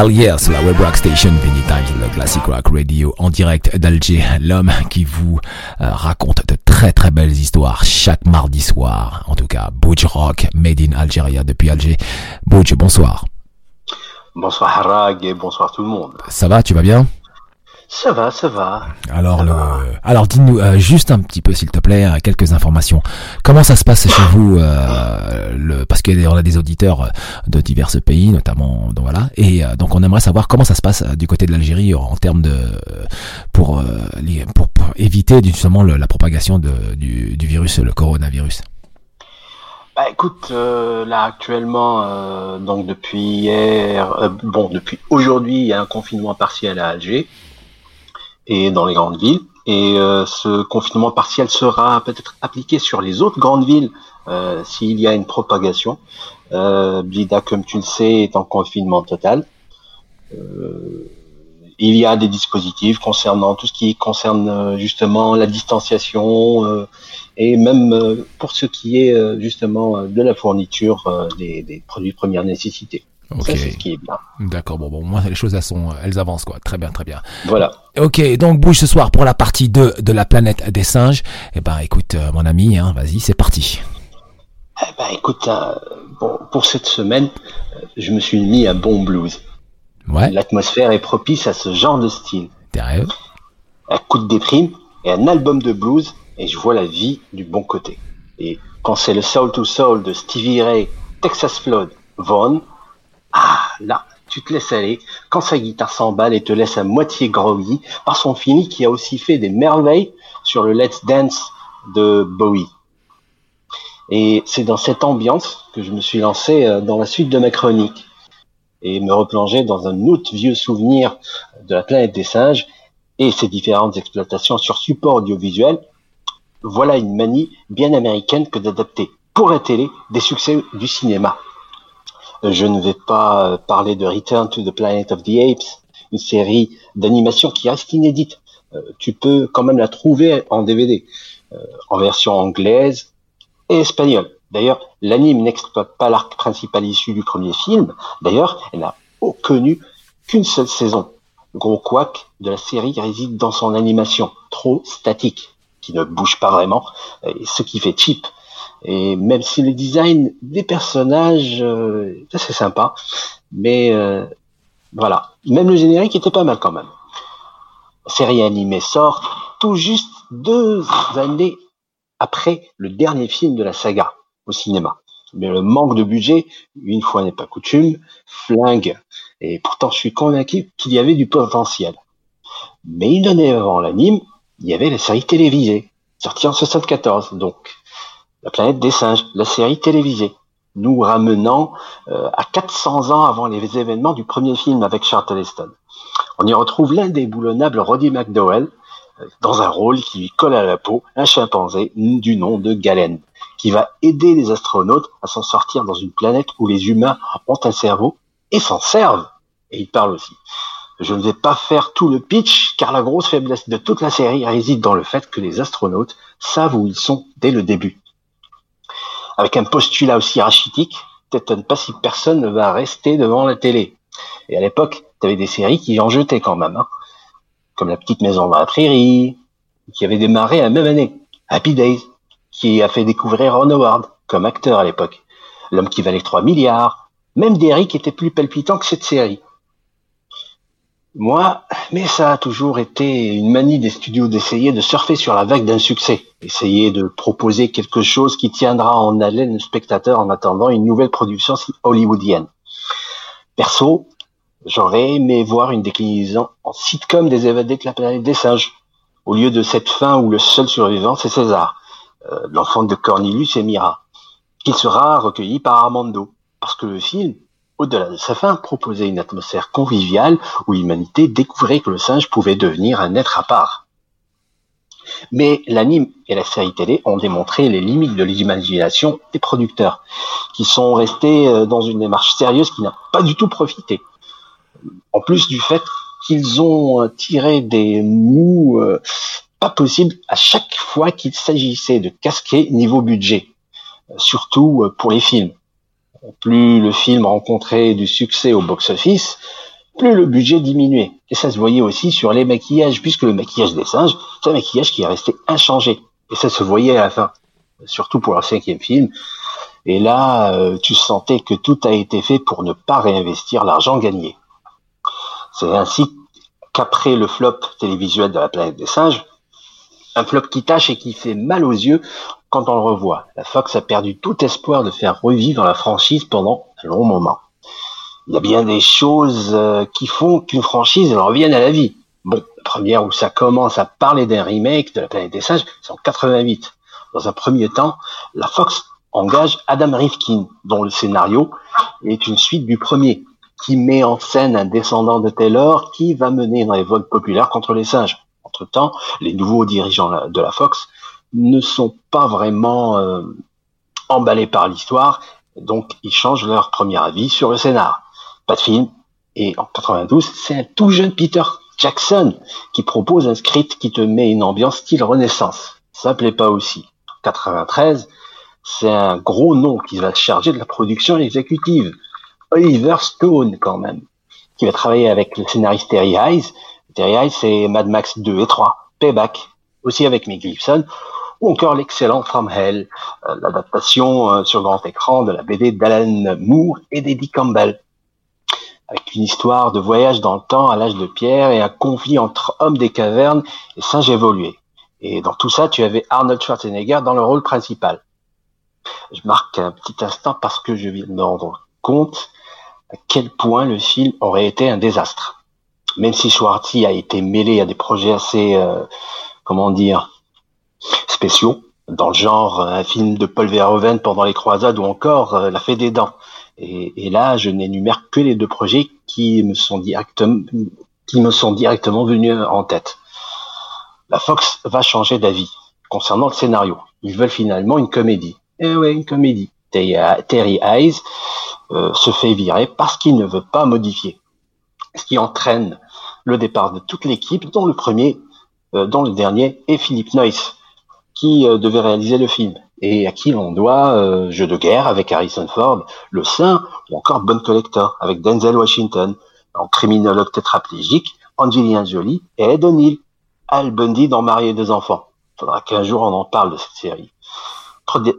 Hell yes, la web rock station Vinny Times, le classic rock radio en direct d'Alger, l'homme qui vous euh, raconte de très très belles histoires chaque mardi soir. En tout cas, Butch Rock, made in Algeria depuis Alger. Butch, bonsoir. Bonsoir Harag et bonsoir tout le monde. Ça va, tu vas bien? Ça va, ça va. Alors, le... alors dis-nous euh, juste un petit peu, s'il te plaît, euh, quelques informations. Comment ça se passe chez vous euh, le... Parce qu'on a des auditeurs de divers pays, notamment, donc voilà. Et donc, on aimerait savoir comment ça se passe du côté de l'Algérie en termes de pour pour, pour éviter justement la propagation de, du, du virus, le coronavirus. Bah écoute, là actuellement, donc depuis hier, bon depuis aujourd'hui, il y a un confinement partiel à Alger et dans les grandes villes. Et euh, ce confinement partiel sera peut-être appliqué sur les autres grandes villes euh, s'il y a une propagation. Euh, Blida, comme tu le sais, est en confinement total. Euh, il y a des dispositifs concernant tout ce qui concerne euh, justement la distanciation et même pour ce qui est justement de la fourniture des, des produits de première nécessité. Ok. c'est ce qui est bien. D'accord. Bon, bon, moi, les choses, elles sont, elles avancent, quoi. Très bien, très bien. Voilà. Ok. Donc, bouge ce soir pour la partie 2 de la planète des singes. Eh ben, écoute, euh, mon ami, hein, vas-y, c'est parti. Eh ben, écoute, euh, bon, pour cette semaine, euh, je me suis mis à bon blues. Ouais. L'atmosphère est propice à ce genre de style. Derrière. Un coup de déprime et un album de blues et je vois la vie du bon côté. Et quand c'est le Soul to Soul de Stevie Ray, Texas Flood, Vaughn, ah, là, tu te laisses aller quand sa guitare s'emballe et te laisse à moitié groggy par son fini qui a aussi fait des merveilles sur le Let's Dance de Bowie. Et c'est dans cette ambiance que je me suis lancé euh, dans la suite de ma chronique et me replonger dans un autre vieux souvenir de la planète des singes et ses différentes exploitations sur support audiovisuel. Voilà une manie bien américaine que d'adapter pour la télé des succès du cinéma. Je ne vais pas parler de Return to the Planet of the Apes, une série d'animation qui reste inédite. Euh, tu peux quand même la trouver en DVD, euh, en version anglaise et espagnole. D'ailleurs, l'anime n'exploite pas l'arc principal issu du premier film. D'ailleurs, elle n'a connu qu'une seule saison. Le gros couac de la série réside dans son animation, trop statique, qui ne bouge pas vraiment, ce qui fait cheap et même si le design des personnages euh, est assez sympa, mais euh, voilà, même le générique était pas mal quand même. Série animée sort tout juste deux années après le dernier film de la saga au cinéma. Mais le manque de budget, une fois n'est pas coutume, flingue. Et pourtant, je suis convaincu qu'il y avait du potentiel. Mais une année avant l'anime, il y avait la série télévisée, sortie en 74. Donc, la planète des singes, la série télévisée, nous ramenant euh, à 400 ans avant les événements du premier film avec Charlton Heston. On y retrouve l'indéboulonnable Roddy McDowell euh, dans un rôle qui lui colle à la peau, un chimpanzé du nom de Galen, qui va aider les astronautes à s'en sortir dans une planète où les humains ont un cerveau et s'en servent. Et il parle aussi. Je ne vais pas faire tout le pitch, car la grosse faiblesse de toute la série réside dans le fait que les astronautes savent où ils sont dès le début avec un postulat aussi rachitique, t'étonnes pas si personne ne va rester devant la télé. Et à l'époque, tu avais des séries qui en jetaient quand même, hein. comme La Petite Maison dans la Prairie, qui avait démarré la même année, Happy Days, qui a fait découvrir Ron Howard comme acteur à l'époque, L'homme qui valait 3 milliards, même Derrick était plus palpitant que cette série. Moi, mais ça a toujours été une manie des studios d'essayer de surfer sur la vague d'un succès, essayer de proposer quelque chose qui tiendra en haleine le spectateur en attendant une nouvelle production hollywoodienne. Perso, j'aurais aimé voir une déclinaison en sitcom des évadés de la planète des singes, au lieu de cette fin où le seul survivant c'est César, euh, l'enfant de Cornelius et Mira, qu'il sera recueilli par Armando, parce que le film au-delà de sa fin, proposait une atmosphère conviviale où l'humanité découvrait que le singe pouvait devenir un être à part. Mais l'anime et la série télé ont démontré les limites de l'imagination des producteurs, qui sont restés euh, dans une démarche sérieuse qui n'a pas du tout profité. En plus du fait qu'ils ont euh, tiré des mous euh, pas possibles à chaque fois qu'il s'agissait de casquer niveau budget, surtout pour les films plus le film rencontrait du succès au box-office, plus le budget diminuait. Et ça se voyait aussi sur les maquillages, puisque le maquillage des singes, c'est un maquillage qui est resté inchangé. Et ça se voyait à la fin, surtout pour le cinquième film. Et là, euh, tu sentais que tout a été fait pour ne pas réinvestir l'argent gagné. C'est ainsi qu'après le flop télévisuel de la planète des singes, un flop qui tâche et qui fait mal aux yeux quand on le revoit. La Fox a perdu tout espoir de faire revivre la franchise pendant un long moment. Il y a bien des choses euh, qui font qu'une franchise revienne à la vie. Bon, la première où ça commence à parler d'un remake de la planète des singes, c'est en 88. Dans un premier temps, la Fox engage Adam Rifkin, dont le scénario est une suite du premier, qui met en scène un descendant de Taylor qui va mener une révolte populaire contre les singes. Entre-temps, les nouveaux dirigeants de la Fox ne sont pas vraiment euh, emballés par l'histoire, donc ils changent leur premier avis sur le scénar. Pas de film, et en 92, c'est un tout jeune Peter Jackson qui propose un script qui te met une ambiance style Renaissance. Ça plaît pas aussi. En 93, c'est un gros nom qui va se charger de la production exécutive. Oliver Stone, quand même, qui va travailler avec le scénariste Terry Hayes. Terry c'est Mad Max 2 et 3, Payback, aussi avec Mel Gibson, ou encore l'excellent From Hell, euh, l'adaptation euh, sur grand écran de la BD d'Alan Moore et d'Eddie Campbell. Avec une histoire de voyage dans le temps à l'âge de pierre et un conflit entre hommes des cavernes et singes évolués. Et dans tout ça, tu avais Arnold Schwarzenegger dans le rôle principal. Je marque un petit instant parce que je viens de me rendre compte à quel point le film aurait été un désastre. Même si Schwartzy a été mêlé à des projets assez, euh, comment dire, spéciaux, dans le genre euh, un film de Paul Verhoeven pendant les croisades ou encore euh, La Fée des Dents. Et, là, je n'énumère que les deux projets qui me sont directement, qui venus en tête. La Fox va changer d'avis concernant le scénario. Ils veulent finalement une comédie. Eh ouais, une comédie. Terry Hayes se fait virer parce qu'il ne veut pas modifier. Ce qui entraîne le départ de toute l'équipe, dont le premier, euh, dont le dernier est Philippe Noyce, qui euh, devait réaliser le film et à qui l'on doit Jeu de guerre avec Harrison Ford, Le Saint ou encore Bonne Collector avec Denzel Washington, en criminologue tétraplégique, Angelina Jolie et Ed O'Neill, Al Bundy dans Marié et deux enfants. Faudra qu'un jour on en parle de cette série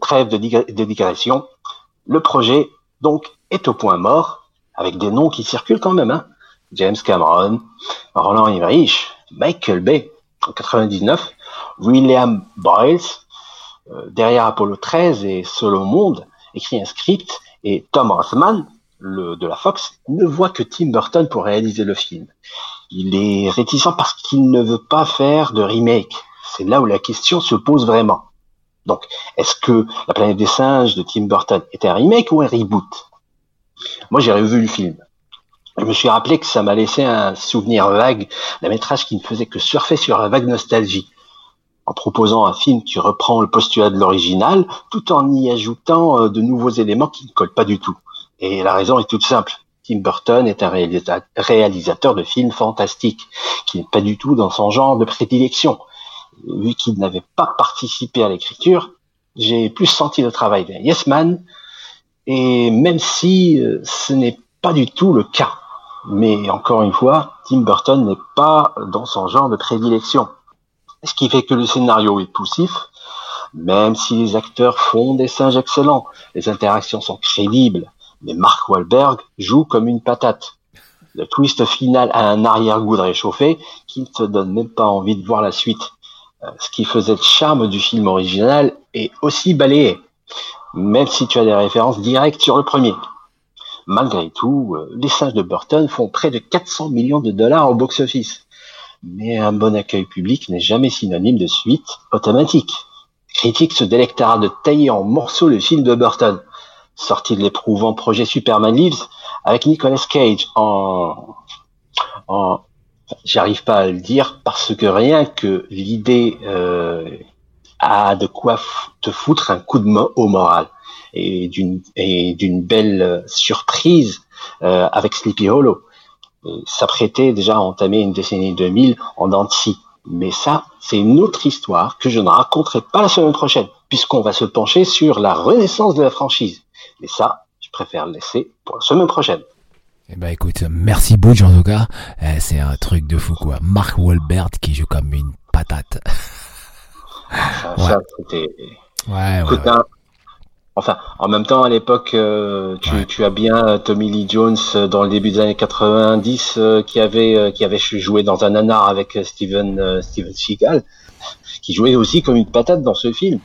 trêve de, de Le projet, donc, est au point mort, avec des noms qui circulent quand même. Hein. James Cameron, Roland Emmerich, Michael Bay en 99, William Boyles, euh, derrière Apollo 13 et Solo Monde, écrit un script, et Tom Rothman, le, de la Fox, ne voit que Tim Burton pour réaliser le film. Il est réticent parce qu'il ne veut pas faire de remake. C'est là où la question se pose vraiment. Donc, est-ce que La planète des singes de Tim Burton était un remake ou un reboot? Moi, j'ai revu le film. Je me suis rappelé que ça m'a laissé un souvenir vague d'un métrage qui ne faisait que surfer sur la vague nostalgie, en proposant un film qui reprend le postulat de l'original, tout en y ajoutant euh, de nouveaux éléments qui ne collent pas du tout. Et la raison est toute simple. Tim Burton est un réalisateur de films fantastiques, qui n'est pas du tout dans son genre de prédilection vu qu'il n'avait pas participé à l'écriture, j'ai plus senti le travail d'un yes man, et même si euh, ce n'est pas du tout le cas. Mais encore une fois, Tim Burton n'est pas dans son genre de prédilection. Ce qui fait que le scénario est poussif, même si les acteurs font des singes excellents, les interactions sont crédibles, mais Mark Wahlberg joue comme une patate. Le twist final a un arrière-goût réchauffé qui ne te donne même pas envie de voir la suite. Euh, ce qui faisait le charme du film original est aussi balayé, même si tu as des références directes sur le premier. Malgré tout, euh, les singes de Burton font près de 400 millions de dollars au box-office. Mais un bon accueil public n'est jamais synonyme de suite automatique. Critique se délectera de tailler en morceaux le film de Burton, sorti de l'éprouvant projet Superman Lives avec Nicolas Cage en, en J'arrive pas à le dire parce que rien que l'idée euh, a de quoi te foutre un coup de au moral et d'une et d'une belle surprise euh, avec Sleepy Hollow. S'apprêter déjà à entamer une décennie 2000 en Dancy. Mais ça, c'est une autre histoire que je ne raconterai pas la semaine prochaine, puisqu'on va se pencher sur la renaissance de la franchise. Mais ça, je préfère le laisser pour la semaine prochaine. Eh ben écoute, merci Butch en tout. Eh, c'est un truc de fou quoi. Mark Wahlberg qui joue comme une patate. Ouais. ça, c'était. Ouais, ouais. Écoute, hein, Enfin, en même temps, à l'époque, euh, tu, as bien euh, Tommy Lee Jones euh, dans le début des années 90 euh, qui avait euh, qui avait joué dans un nanar avec Steven Steven Seagal, qui jouait aussi comme une patate dans ce film.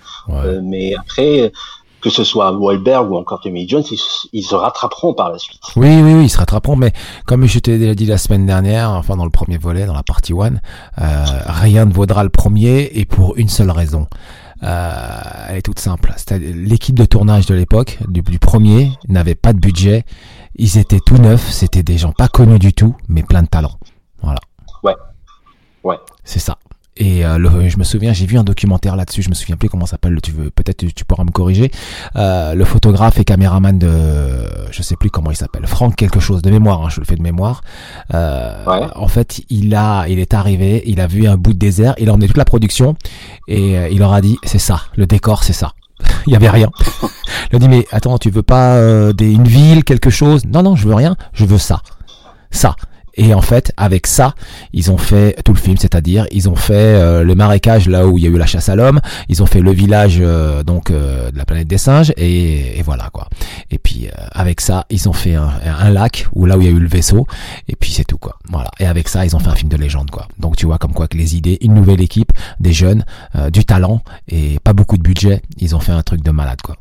mais après, que ce soit Wahlberg ou encore Tommy Jones, ils, se- ils se rattraperont par la suite. Oui, oui, oui, ils se rattraperont, mais comme je t'ai déjà dit la semaine dernière, enfin dans le premier volet, dans la partie one, euh, rien ne vaudra le premier et pour une seule raison. Euh, elle est toute simple. L'équipe de tournage de l'époque, du, du premier, n'avait pas de budget. Ils étaient tout neufs, c'était des gens pas connus du tout, mais plein de talent. Voilà. Ouais. Ouais. C'est ça. Et euh, le, je me souviens, j'ai vu un documentaire là-dessus. Je me souviens plus comment ça s'appelle. Tu veux peut-être tu, pourras me corriger. Euh, le photographe et caméraman de, je sais plus comment il s'appelle, Franck quelque chose de mémoire. Hein, je le fais de mémoire. Euh, Ouais. En fait, il a, il est arrivé, il a vu un bout de désert, il a emmené toute la production et euh, il leur a dit c'est ça, le décor c'est ça. il y avait rien. il a dit mais attends, tu veux pas euh, des, une ville, quelque chose? Non non, je veux rien, je veux ça, ça. Et en fait, avec ça, ils ont fait tout le film, c'est-à-dire ils ont fait euh, le marécage là où il y a eu la chasse à l'homme, ils ont fait le village euh, donc euh, de la planète des singes et, et voilà quoi. Et puis euh, avec ça, ils ont fait un, un lac où là où il y a eu le vaisseau et puis c'est tout quoi. Voilà. Et avec ça, ils ont fait un film de légende quoi. Donc tu vois comme quoi que les idées, une nouvelle équipe, des jeunes, euh, du talent et pas beaucoup de budget, ils ont fait un truc de malade quoi.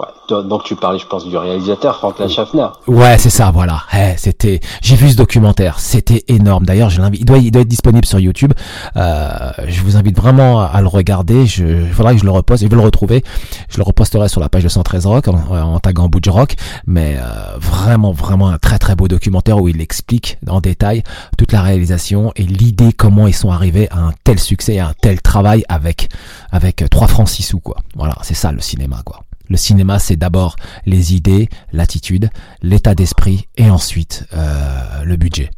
Ouais. Donc tu parlais, je pense, du réalisateur Franklin Schaffner. Ouais, c'est ça, voilà. Eh, c'était, j'ai vu ce documentaire, c'était énorme. D'ailleurs, je l'invite, il doit, il doit être disponible sur YouTube. Euh, je vous invite vraiment à, à le regarder. Je, il faudra que je le reposte. Je vais le retrouver. Je le reposterai sur la page de 113 Rock en, en taguant Butch Rock. Mais euh, vraiment, vraiment un très très beau documentaire où il explique en détail toute la réalisation et l'idée comment ils sont arrivés à un tel succès, à un tel travail avec avec 3 francs 6 sous quoi. Voilà, c'est ça le cinéma quoi. Le cinéma, c'est d'abord les idées, l'attitude, l'état d'esprit et ensuite euh, le budget.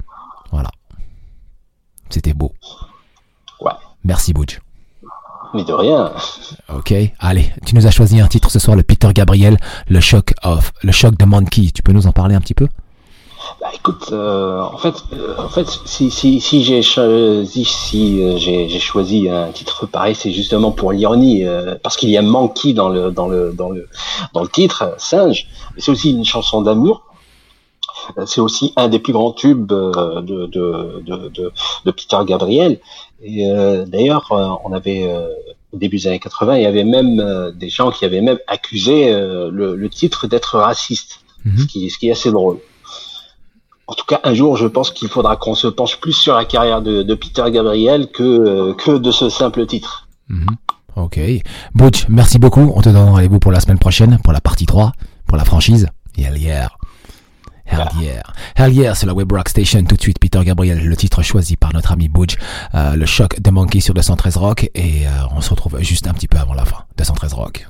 Voilà. C'était beau. Ouais. Merci Butch. Mais de rien. Ok, allez, tu nous as choisi un titre ce soir, le Peter Gabriel, le choc of, le choc de Monkey. Tu peux nous en parler un petit peu? Écoute, euh, en fait, euh, en fait, si si si j'ai choisi si euh, j'ai j'ai choisi un titre pareil, c'est justement pour l'ironie, euh, parce qu'il y a Monkey dans le dans le dans le dans le titre, euh, singe. C'est aussi une chanson d'amour. Euh, C'est aussi un des plus grands tubes euh, de de de de, de Peter Gabriel. Et euh, d'ailleurs, euh, on avait euh, au début des années 80, il y avait même euh, des gens qui avaient même accusé euh, le, le titre d'être raciste, Mhm. ce qui ce qui est assez drôle. En tout cas, un jour, je pense qu'il faudra qu'on se penche plus sur la carrière de, de Peter Gabriel que, euh, que de ce simple titre. Mhm. Ok. Butch, merci beaucoup. On te donne rendez-vous pour la semaine prochaine, pour la partie 3, pour la franchise. Hell yeah. Hell yeah. Hell yeah, c'est la Web Rock Station. Tout de suite, Peter Gabriel, le titre choisi par notre ami Butch. Euh, le choc de Monkey sur 213 Rock. Et euh, on se retrouve juste un petit peu avant la fin. 213 Rock.